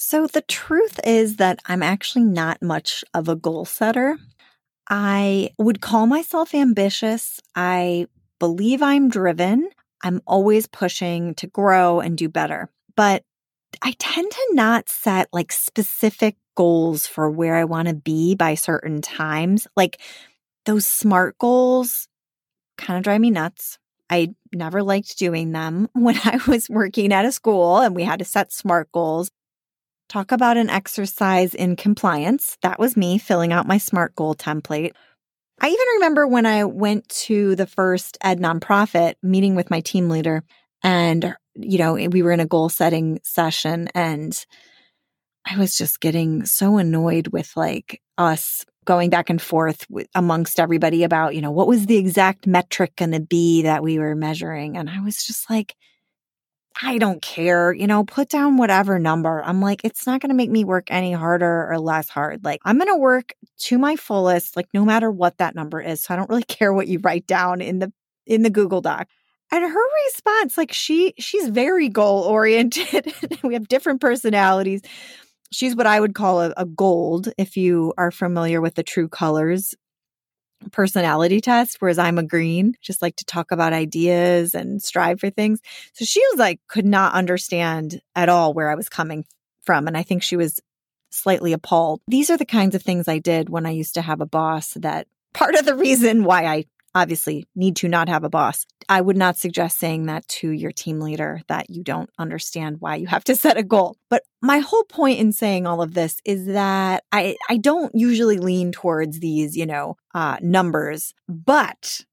So, the truth is that I'm actually not much of a goal setter. I would call myself ambitious. I believe I'm driven. I'm always pushing to grow and do better. But I tend to not set like specific goals for where I want to be by certain times. Like those SMART goals kind of drive me nuts. I never liked doing them when I was working at a school and we had to set SMART goals. Talk about an exercise in compliance. That was me filling out my SMART goal template. I even remember when I went to the first ed nonprofit meeting with my team leader and, you know, eh, we were in a goal setting session and I was just getting so annoyed with like us going back and forth with, amongst everybody about, you know, what was the exact metric going to be that we were measuring. And I was just like, I don't care, you know, put down whatever number. I'm like, it's not going to make me work any harder or less hard. Like, I'm going to work to my fullest, like, no matter what that number is. So I don't really care what you write down in the, in the Google Doc. And her response, like, she, she's very goal oriented. we have different personalities. She's what I would call a, a gold, if you are familiar with the true colors personality test, whereas I'm a green, just like to talk about ideas and strive for things. So she was like, could not understand at all where I was coming from. And I think she was slightly appalled. These are the kinds of things I did when I used to have a boss that part of the reason why I obviously need to not have a boss. I would not suggest saying that to your team leader that you don't understand why you have to set a goal. But my whole point in saying all of this is that I, I don't usually lean towards these, you know, uh, numbers, but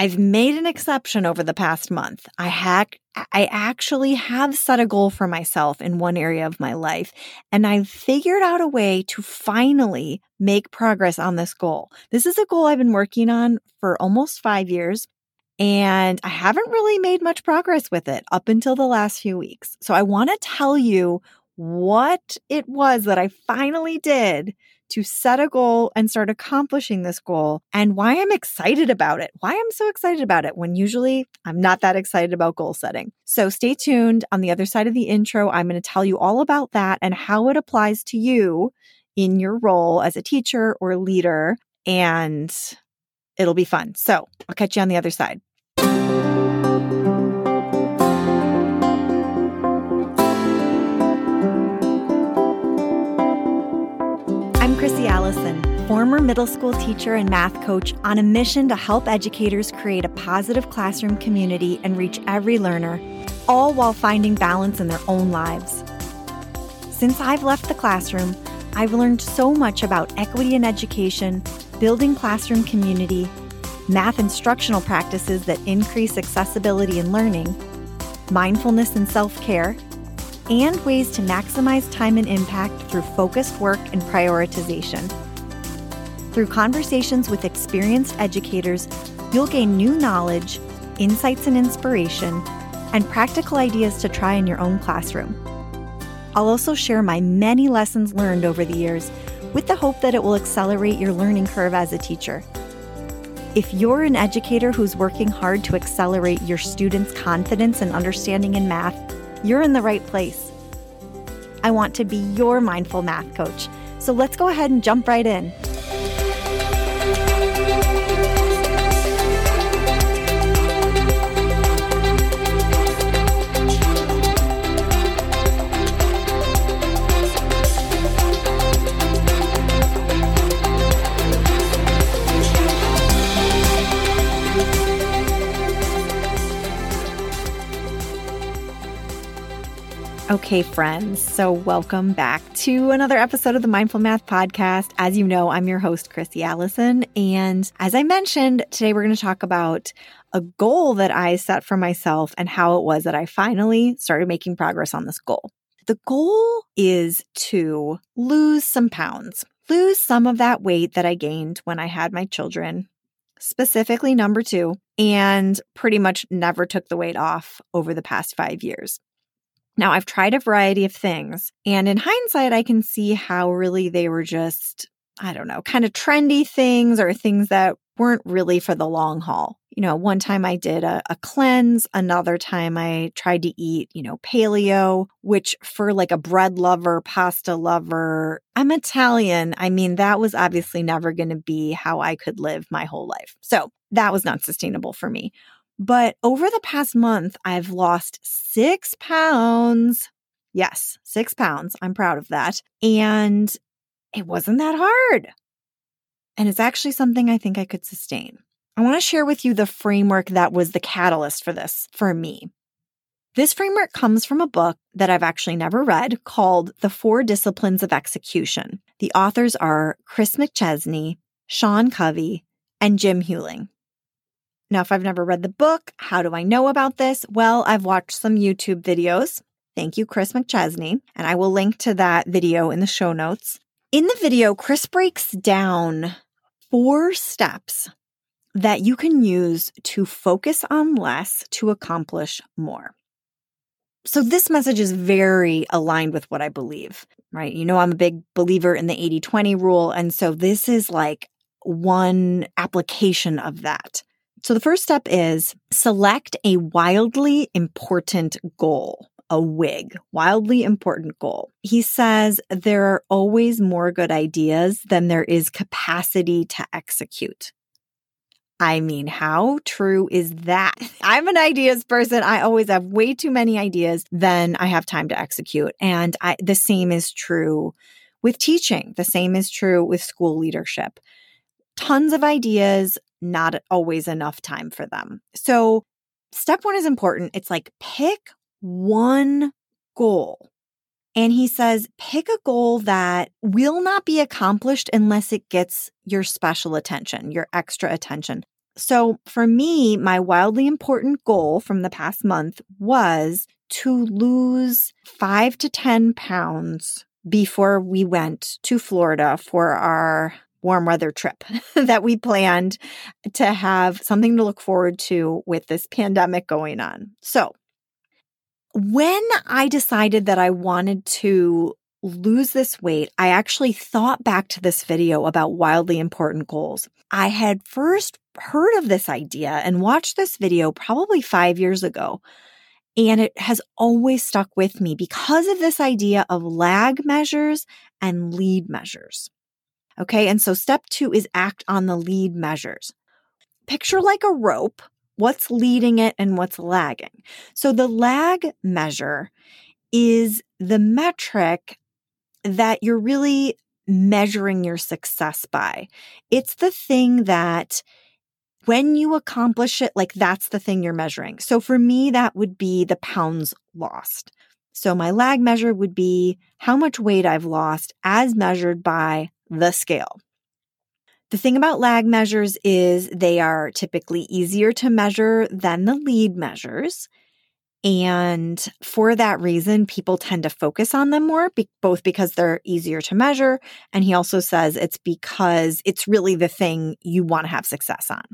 I've made an exception over the past month. I had I actually have set a goal for myself in one area of my life, and I've figured out a way to finally make progress on this goal. This is a goal I've been working on for almost 5 years, and I haven't really made much progress with it up until the last few weeks. So I want to tell you what it was that I finally did to set a goal and start accomplishing this goal and why I'm excited about it. Why I'm so excited about it when usually I'm not that excited about goal setting. So stay tuned. On the other side of the intro, I'm going to tell you all about that and how it applies to you in your role as a teacher or leader. And it'll be fun. So I'll catch you on the other side. Former middle school teacher and math coach, on a mission to help educators create a positive classroom community and reach every learner, all while finding balance in their own lives. Since I've left the classroom, I've learned so much about equity in education, building classroom community, math instructional practices that increase accessibility in learning, mindfulness and self care and ways to maximize time and impact through focused work and prioritization. Through conversations with experienced educators, you'll gain new knowledge, insights and inspiration, and practical ideas to try in your own classroom. I'll also share my many lessons learned over the years with the hope that it will accelerate your learning curve as a teacher. If you're an educator who's working hard to accelerate your students' confidence and understanding in math, you're in the right place. I want to be your mindful math coach. So let's go ahead and jump right in. Okay, friends. So, welcome back to another episode of the Mindful Math Podcast. As you know, I'm your host, Chrissy Allison. And as I mentioned, today we're going to talk about a goal that I set for myself and how it was that I finally started making progress on this goal. The goal is to lose some pounds, lose some of that weight that I gained when I had my children, specifically number two, and pretty much never took the weight off over the past five years. Now, I've tried a variety of things, and in hindsight, I can see how really they were just, I don't know, kind of trendy things or things that weren't really for the long haul. You know, one time I did a, a, cleanse, another time I tried to eat, you know, paleo, which for like a bread lover, pasta lover, I'm Italian. I mean, that was obviously never going to be how I could live my whole life. So that was not sustainable for me. But over the past month, I've lost six pounds. Yes, six pounds. I'm proud of that. And it wasn't that hard. And it's actually something I think I could sustain. I want to share with you the framework that was the catalyst for this for me. This framework comes from a book that I've actually never read called The Four Disciplines of Execution. The authors are Chris McChesney, Sean Covey, and Jim Huling. Now, if I've never read the book, how do I know about this? Well, I've watched some YouTube videos. Thank you, Chris McChesney. And I will link to that video in the show notes. In the video, Chris breaks down four steps that you can use to focus on less to accomplish more. So, this message is very aligned with what I believe, right? You know, I'm a big believer in the 80 20 rule. And so, this is like one application of that. So, the first step is select a wildly important goal a wig, wildly important goal. He says there are always more good ideas than there is capacity to execute. I mean, how true is that? I'm an ideas person. I always have way too many ideas than I have time to execute. And I, the same is true with teaching. The same is true with school leadership. Tons of ideas, not always enough time for them. So step one is important. It's like pick one goal. And he says, pick a goal that will not be accomplished unless it gets your special attention, your extra attention. So for me, my wildly important goal from the past month was to lose five to 10 pounds before we went to Florida for our warm weather trip that we planned to have something to look forward to with this pandemic going on. So when I decided that I wanted to lose this weight, I actually thought back to this video about wildly important goals. I had first heard of this idea and watched this video probably five years ago. And it has always stuck with me because of this idea of lag measures and lead measures. Okay. And so step two is act on the lead measures. Picture like a rope what's leading it and what's lagging. So the lag measure is the metric that you're really measuring your success by. It's the thing that when you accomplish it, like that's the thing you're measuring. So for me, that would be the pounds lost. So my lag measure would be how much weight I've lost as measured by the scale. The thing about lag measures is they are typically easier to measure than the lead measures. And for that reason, people tend to focus on them more, both because they're easier to measure. And he also says it's because it's really the thing you want to have success on.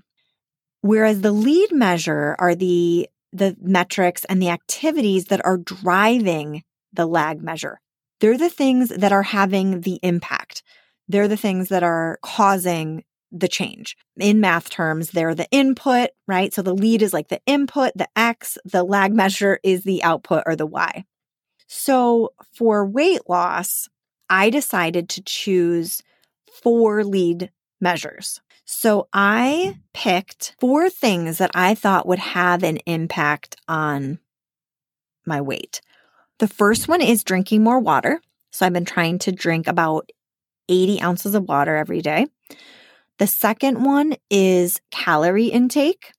Whereas the lead measure are the, the metrics and the activities that are driving the lag measure. They're the things that are having the impact. They're the things that are causing the change. In math terms, they're the input, right? So the lead is like the input, the X, the lag measure is the output or the Y. So for weight loss, I decided to choose four lead measures. So I picked four things that I thought would have an impact on my weight. The first one is drinking more water. So I've been trying to drink about 80 ounces of water every day. The second one is calorie intake.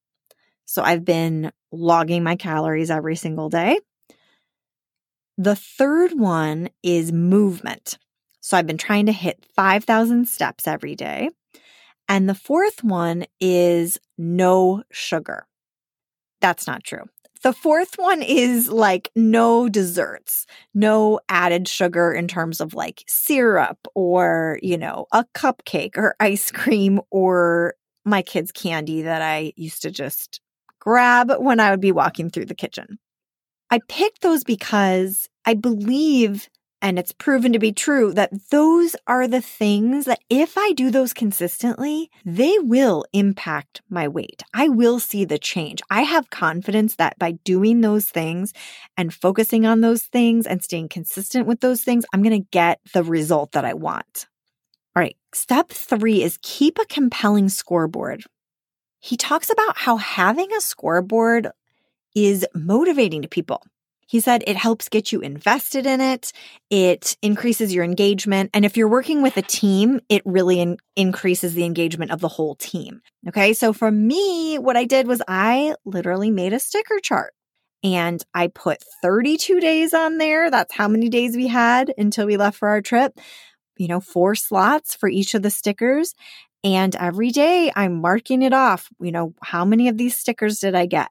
So I've been logging my calories every single day. The third one is movement. So I've been trying to hit 5,000 steps every day. And the fourth one is no sugar. That's not true. The fourth one is like no desserts, no added sugar in terms of like syrup or, you know, a cupcake or ice cream or my kids' candy that I used to just grab when I would be walking through the kitchen. I picked those because I believe and it's proven to be true that those are the things that if I do those consistently, they will impact my weight. I will see the change. I have confidence that by doing those things and focusing on those things and staying consistent with those things, I'm going to get the result that I want. All right. Step three is keep a compelling scoreboard. He talks about how having a scoreboard is motivating to people. He said it helps get you invested in it. It increases your engagement. And if you're working with a team, it really in- increases the engagement of the whole team. Okay. So for me, what I did was I literally made a sticker chart and I put 32 days on there. That's how many days we had until we left for our trip. You know, four slots for each of the stickers. And every day I'm marking it off. You know, how many of these stickers did I get?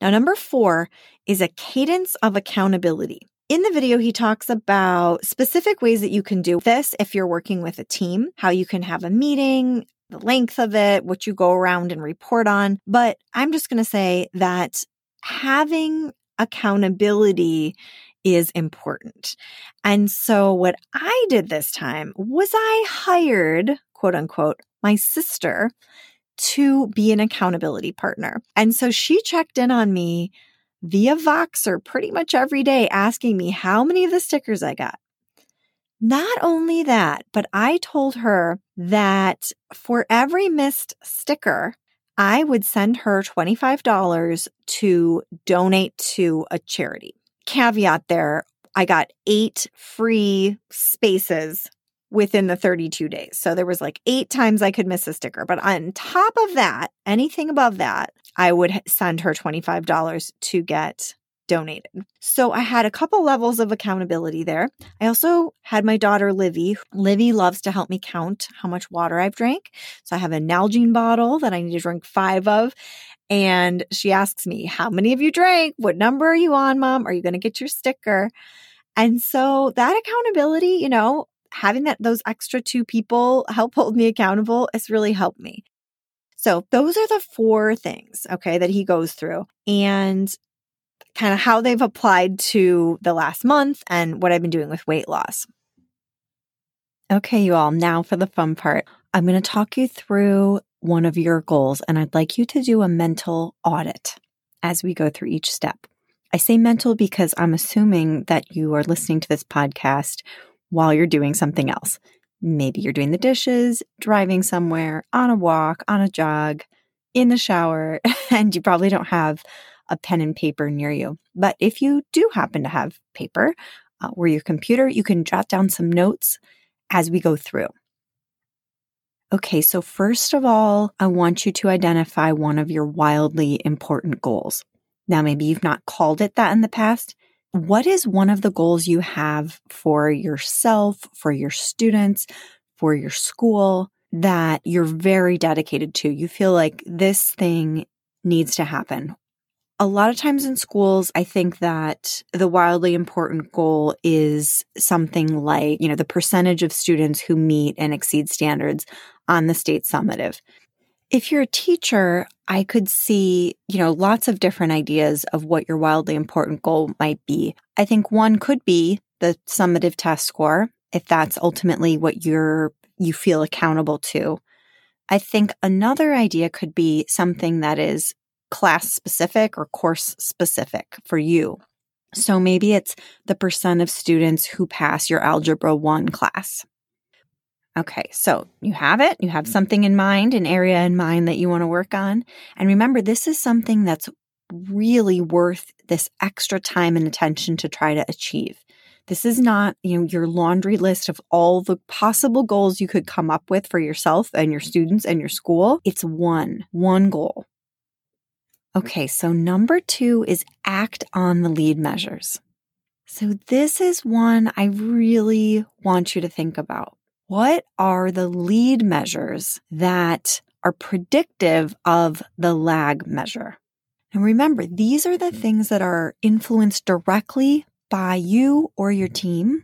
Now, number four is a cadence of accountability. In the video, he talks about specific ways that you can do this if you're working with a team, how you can have a meeting, the length of it, what you go around and report on. But I'm just going to say that having accountability is important. And so what I did this time was I hired, quote unquote, my sister to be an accountability partner. And so she checked in on me via Voxer pretty much every day, asking me how many of the stickers I got. Not only that, but I told her that for every missed sticker, I would send her $25 to donate to a charity. Caveat there, I got eight free spaces within the 32 days. So there was like eight times I could miss a sticker. But on top of that, anything above that, I would send her $25 to get donated. So I had a couple levels of accountability there. I also had my daughter Livy. Livy loves to help me count how much water I've drank. So I have a Nalgene bottle that I need to drink five of. And she asks me, How many of you drank? What number are you on, mom? Are you going to get your sticker? And so that accountability, you know, having that those extra two people help hold me accountable has really helped me. So those are the four things, okay, that he goes through and kind of how they've applied to the last month and what I've been doing with weight loss. Okay, you all, now for the fun part. I'm going to talk you through one of your goals and I'd like you to do a mental audit as we go through each step. I say mental because I'm assuming that you are listening to this podcast while you're doing something else. Maybe you're doing the dishes, driving somewhere, on a walk, on a jog, in the shower, and you probably don't have a pen and paper near you. But if you do happen to have paper uh, or your computer, you can jot down some notes as we go through. Okay, so first of all, I want you to identify one of your wildly important goals. Now, maybe you've not called it that in the past. Mm-hmm. What is one of the goals you have for yourself, for your students, for your school that you're very dedicated to? You feel like this thing needs to happen. A lot of times in schools, I think that the wildly important goal is something like, you know, the percentage of students who meet and exceed standards on the state summative. If you're a teacher, I could see, you know, lots of different ideas of what your wildly important goal might be. I think one could be the summative test score, if that's ultimately what you're you feel accountable to. I think another idea could be something that is class specific or course specific for you. So maybe it's the percent of students who pass your Algebra 1 class. Okay, so you have it, you have mm-hmm. something in mind, an area in mind that you want to work on. And remember, this is something that's really worth this extra time and attention to try to achieve. This is not, you know, your laundry list of all the possible goals you could come up with for yourself and your mm-hmm. students and your school. It's one, one goal. Mm-hmm. Okay, so number two is act on the lead measures. So this is one I really want you to think about. What are the lead measures that are predictive of the lag measure? And remember, these are the mm-hmm. things that are influenced directly by you or your mm-hmm. team.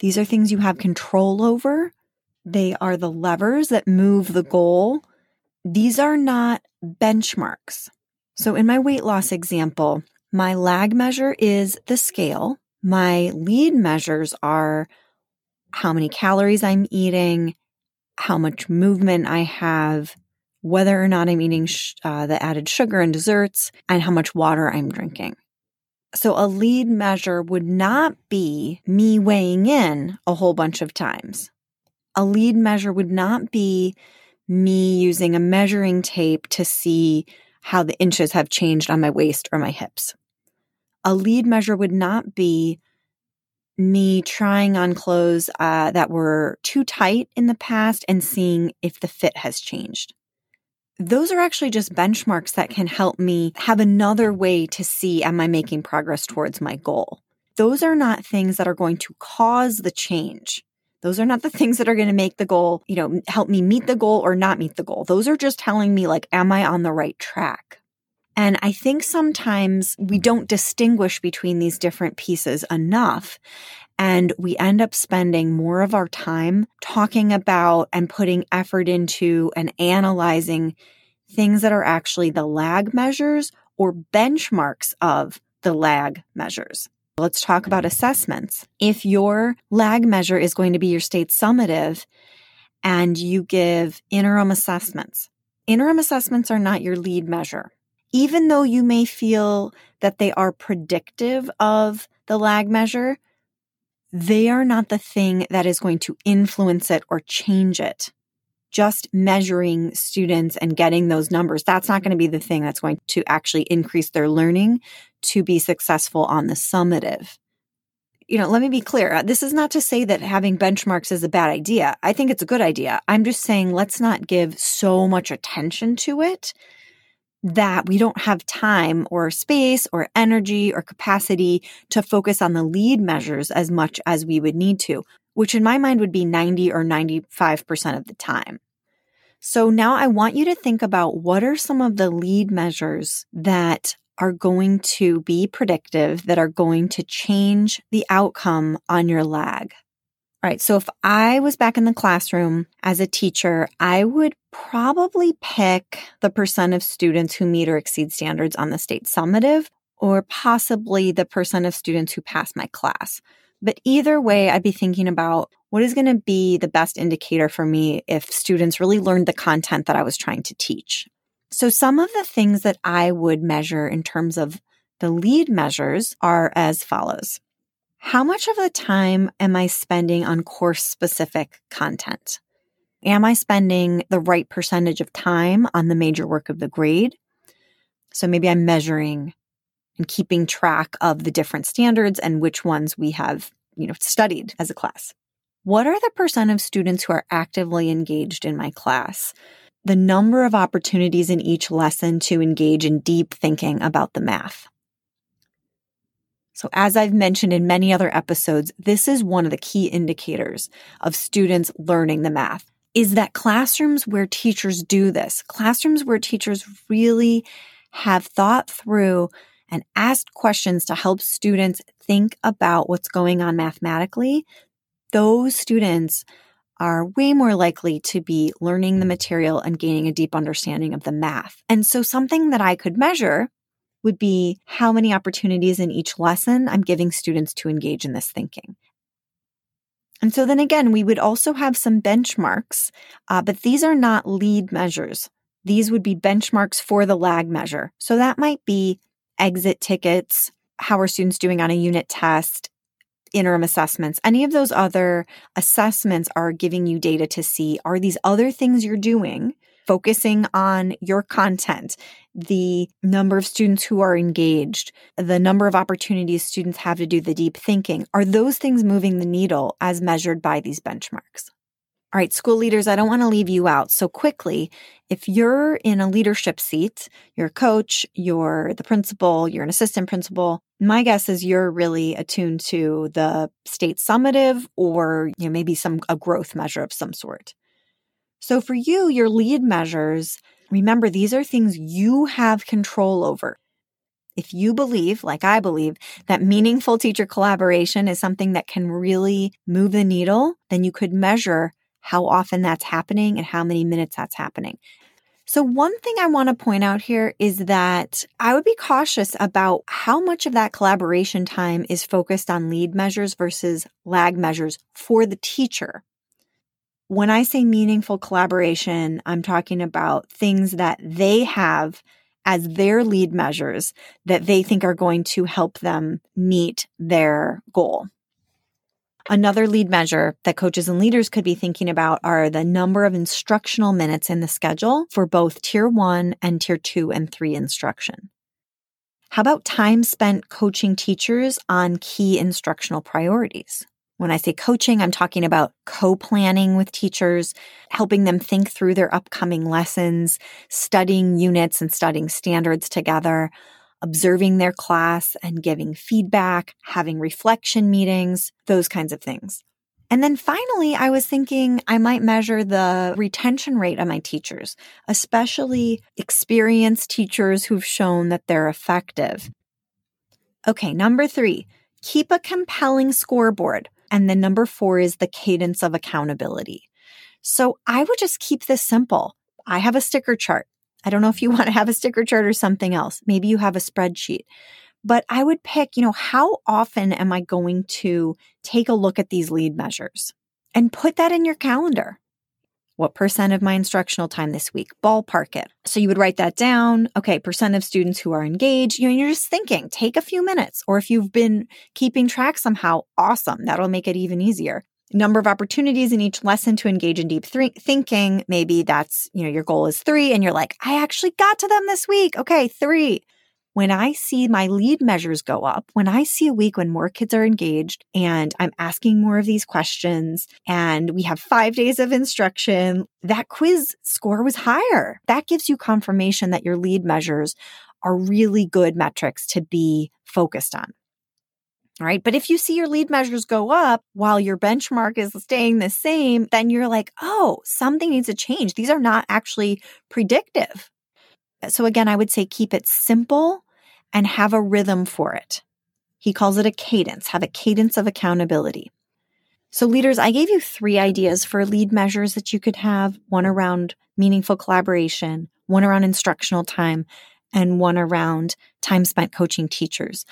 These are things you have control over. They are the levers that move the goal. These are not benchmarks. So in my weight loss example, my lag measure is the scale. My lead measures are how many calories I'm eating, how much movement I have, whether or not I'm eating sh- uh, the added sugar and desserts, and how much water I'm drinking. So a lead measure would not be me weighing in a whole bunch of times. A lead measure would not be me using a measuring tape to see how the inches have changed on my waist or my hips. A lead measure would not be me trying on clothes uh, that were too tight in the past and seeing if the fit has changed those are actually just benchmarks that can help me have another way to see am I making progress towards my goal. Those are not things that are going to cause the change. Those are not the things that are going to make the goal, you know, help me meet the goal or not meet the goal. Those are just telling me, like, am I on the right track? And I think sometimes we don't distinguish between these different pieces enough. And we end up spending more of our time talking about and putting effort into and analyzing things that are actually the lag measures or benchmarks of the lag measures. Let's talk about assessments. If your lag measure is going to be your state summative and you give interim assessments, interim assessments are not your lead measure. Even though you may feel that they are predictive of the lag measure, they are not the thing that is going to influence it or change it. Just measuring students and getting those numbers, that's not going to be the thing that's going to actually increase their learning to be successful on the summative. You know, let me be clear. Uh, this is not to say that having benchmarks is a bad idea. I think it's a good idea. I'm just saying let's not give so much attention to it that we don't have time or space or energy or capacity to focus on the lead measures as much as we would need to, which in my mind would be 90 or 95% of the time. So now I want you to think about what are some of the lead measures that are going to be predictive, that are going to change the outcome on your lag. All right. So if I was back in the classroom as a teacher, I would probably pick the percent of students who meet or exceed standards on the state summative or possibly the percent of students who pass my class. But either way, I'd be thinking about what is going to be the best indicator for me if students really learned the content that I was trying to teach. So some of the things that I would measure in terms of the lead measures are as follows. How much of the time am I spending on course specific content? Am I spending the right percentage of time on the major work of the grade? So maybe I'm measuring and keeping track of the different standards and which ones we have, you know, studied as a class. What are the percent of students who are actively engaged in my class? The number of opportunities in each lesson to engage in deep thinking about the math. So as I've mentioned in many other episodes, this is one of the key indicators of students learning the math is that classrooms where teachers do this, classrooms where teachers really have thought through and asked questions to help students think about what's going on mathematically, those students are way more likely to be learning the material and gaining a deep understanding of the math. And so something that I could measure would be how many opportunities in each lesson I'm giving students to engage in this thinking. And so then again, we would also have some benchmarks, uh, but these are not lead measures. These would be benchmarks for the lag measure. So that might be exit tickets, how are students doing on a unit test, interim assessments. Any of those other assessments are giving you data to see are these other things you're doing focusing on your content, the number of students who are engaged, the number of opportunities students have to do the deep thinking. Are those things moving the needle as measured by these benchmarks? All right, school leaders, I don't want to leave you out. So quickly, if you're in a leadership seat, you're a coach, you're the principal, you're an assistant principal, my guess is you're really attuned to the state summative or you know maybe some a growth measure of some sort. So for you, your lead measures, remember these are things you have control over. If you believe, like I believe, that meaningful teacher collaboration is something that can really move the needle, then you could measure how often that's happening and how many minutes that's happening. So, one thing I want to point out here is that I would be cautious about how much of that collaboration time is focused on lead measures versus lag measures for the teacher. When I say meaningful collaboration, I'm talking about things that they have as their lead measures that they think are going to help them meet their goal. Another lead measure that coaches and leaders could be thinking about are the number of instructional minutes in the schedule for both tier one and tier two and three instruction. How about time spent coaching teachers on key instructional priorities? When I say coaching, I'm talking about co planning with teachers, helping them think through their upcoming lessons, studying units and studying standards together, observing their class and giving feedback, having reflection meetings, those kinds of things. And then finally, I was thinking I might measure the retention rate of my teachers, especially experienced teachers who've shown that they're effective. Okay, number three, keep a compelling scoreboard. And then number four is the cadence of accountability. So I would just keep this simple. I have a sticker chart. I don't know if you want to have a sticker chart or something else. Maybe you have a spreadsheet. But I would pick, you know, how often am I going to take a look at these lead measures and put that in your calendar? What percent of my instructional time this week? Ballpark it. So you would write that down. Okay, percent of students who are engaged. You know, you're just thinking, take a few minutes. Or if you've been keeping track somehow, awesome. That'll make it even easier. Number of opportunities in each lesson to engage in deep th- thinking. Maybe that's, you know, your goal is three and you're like, I actually got to them this week. Okay, three when I see my lead measures go up, when I see a week when more kids are engaged and I'm asking more of these questions and we have five days of instruction, that quiz score was higher. That gives you confirmation that your lead measures are really good metrics to be focused on. All right. But if you see your lead measures go up while your benchmark is staying the same, then you're like, oh, something needs to change. These are not actually predictive. So again, I would say keep it simple and have a rhythm for it. He calls it a cadence, have a cadence of accountability. So leaders, I gave you three ideas for lead measures that you could have one around meaningful collaboration, one around instructional time, and one around time spent coaching teachers.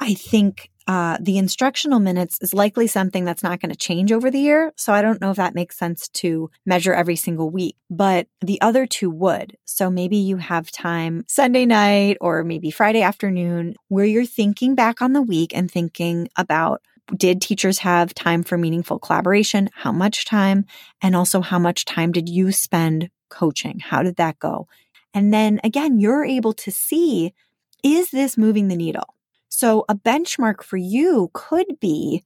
I think uh, the instructional minutes is likely something that's not going to change over the year. So I don't know if that makes sense to measure every single week, but the other two would. So maybe you have time Sunday night or maybe Friday afternoon where you're thinking back on the week and thinking about did teachers have time for meaningful collaboration? How much time? And also, how much time did you spend coaching? How did that go? And then again, you're able to see is this moving the needle? So a benchmark for you could be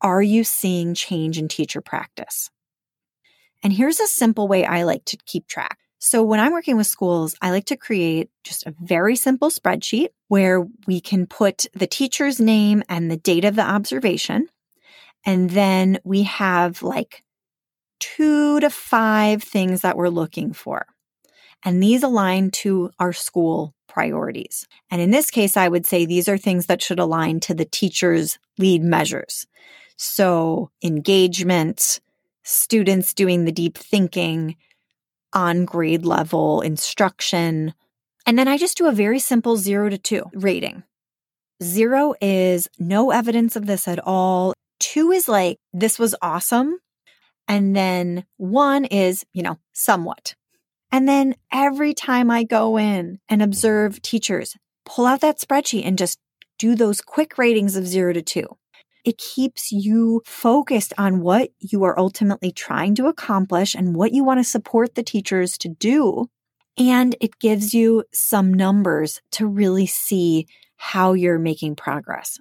Are you seeing change in teacher practice? And here's a simple way I like to keep track. So when I'm working with schools, I like to create just a very simple spreadsheet where we can put the teacher's name and the date of the observation. And then we have like two to five things that we're looking for. And these align to our school priorities. And in this case, I would say these are things that should align to the teacher's lead measures. So engagement, students doing the deep thinking, on grade level instruction. And then I just do a very simple zero to two rating. Zero is no evidence of this at all. Two is like, this was awesome. And then one is, you know, somewhat. And then every time I go in and observe teachers, pull out that spreadsheet and just do those quick ratings of zero to two. It keeps you focused on what you are ultimately trying to accomplish and what you want to support the teachers to do. And it gives you some numbers to really see how you're making progress.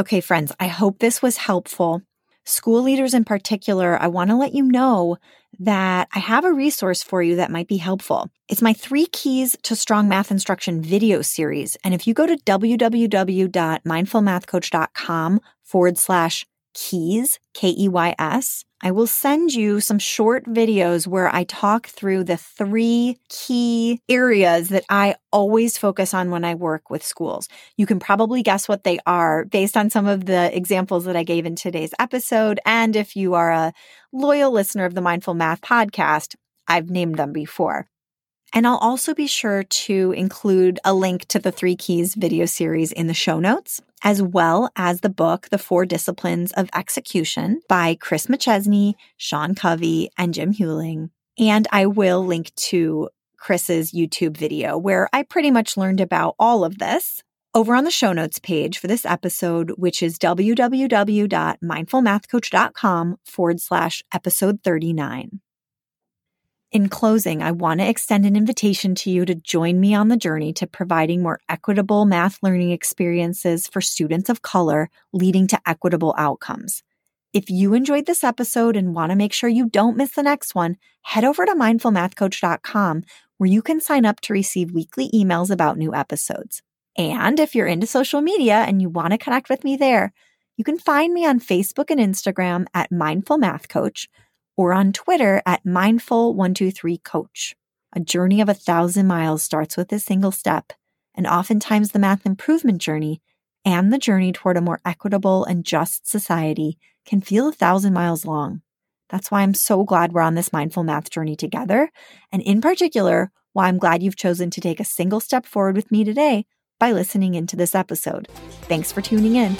Okay, friends, I hope this was helpful. School leaders in particular, I want to let you know that I have a resource for you that might be helpful. It's my three keys to strong math instruction video series. And if you go to www.mindfulmathcoach.com forward slash keys, K E Y S, I will send you some short videos where I talk through the three key areas that I always focus on when I work with schools. You can probably guess what they are based on some of the examples that I gave in today's episode. And if you are a loyal listener of the Mindful Math podcast, I've named them before. And I'll also be sure to include a link to the Three Keys video series in the show notes, as well as the book, The Four Disciplines of Execution by Chris McChesney, Sean Covey, and Jim Huling. And I will link to Chris's YouTube video where I pretty much learned about all of this over on the show notes page for this episode, which is www.mindfulmathcoach.com forward slash episode 39. In closing, I want to extend an invitation to you to join me on the journey to providing more equitable math learning experiences for students of color, leading to equitable outcomes. If you enjoyed this episode and want to make sure you don't miss the next one, head over to mindfulmathcoach.com where you can sign up to receive weekly emails about new episodes. And if you're into social media and you want to connect with me there, you can find me on Facebook and Instagram at Mindful Math Coach or on Twitter at mindful123coach. A journey of a thousand miles starts with a single step, and oftentimes the math improvement journey and the journey toward a more equitable and just society can feel a thousand miles long. That's why I'm so glad we're on this mindful math journey together. And in particular, why I'm glad you've chosen to take a single step forward with me today by listening into this episode. Thanks for tuning in.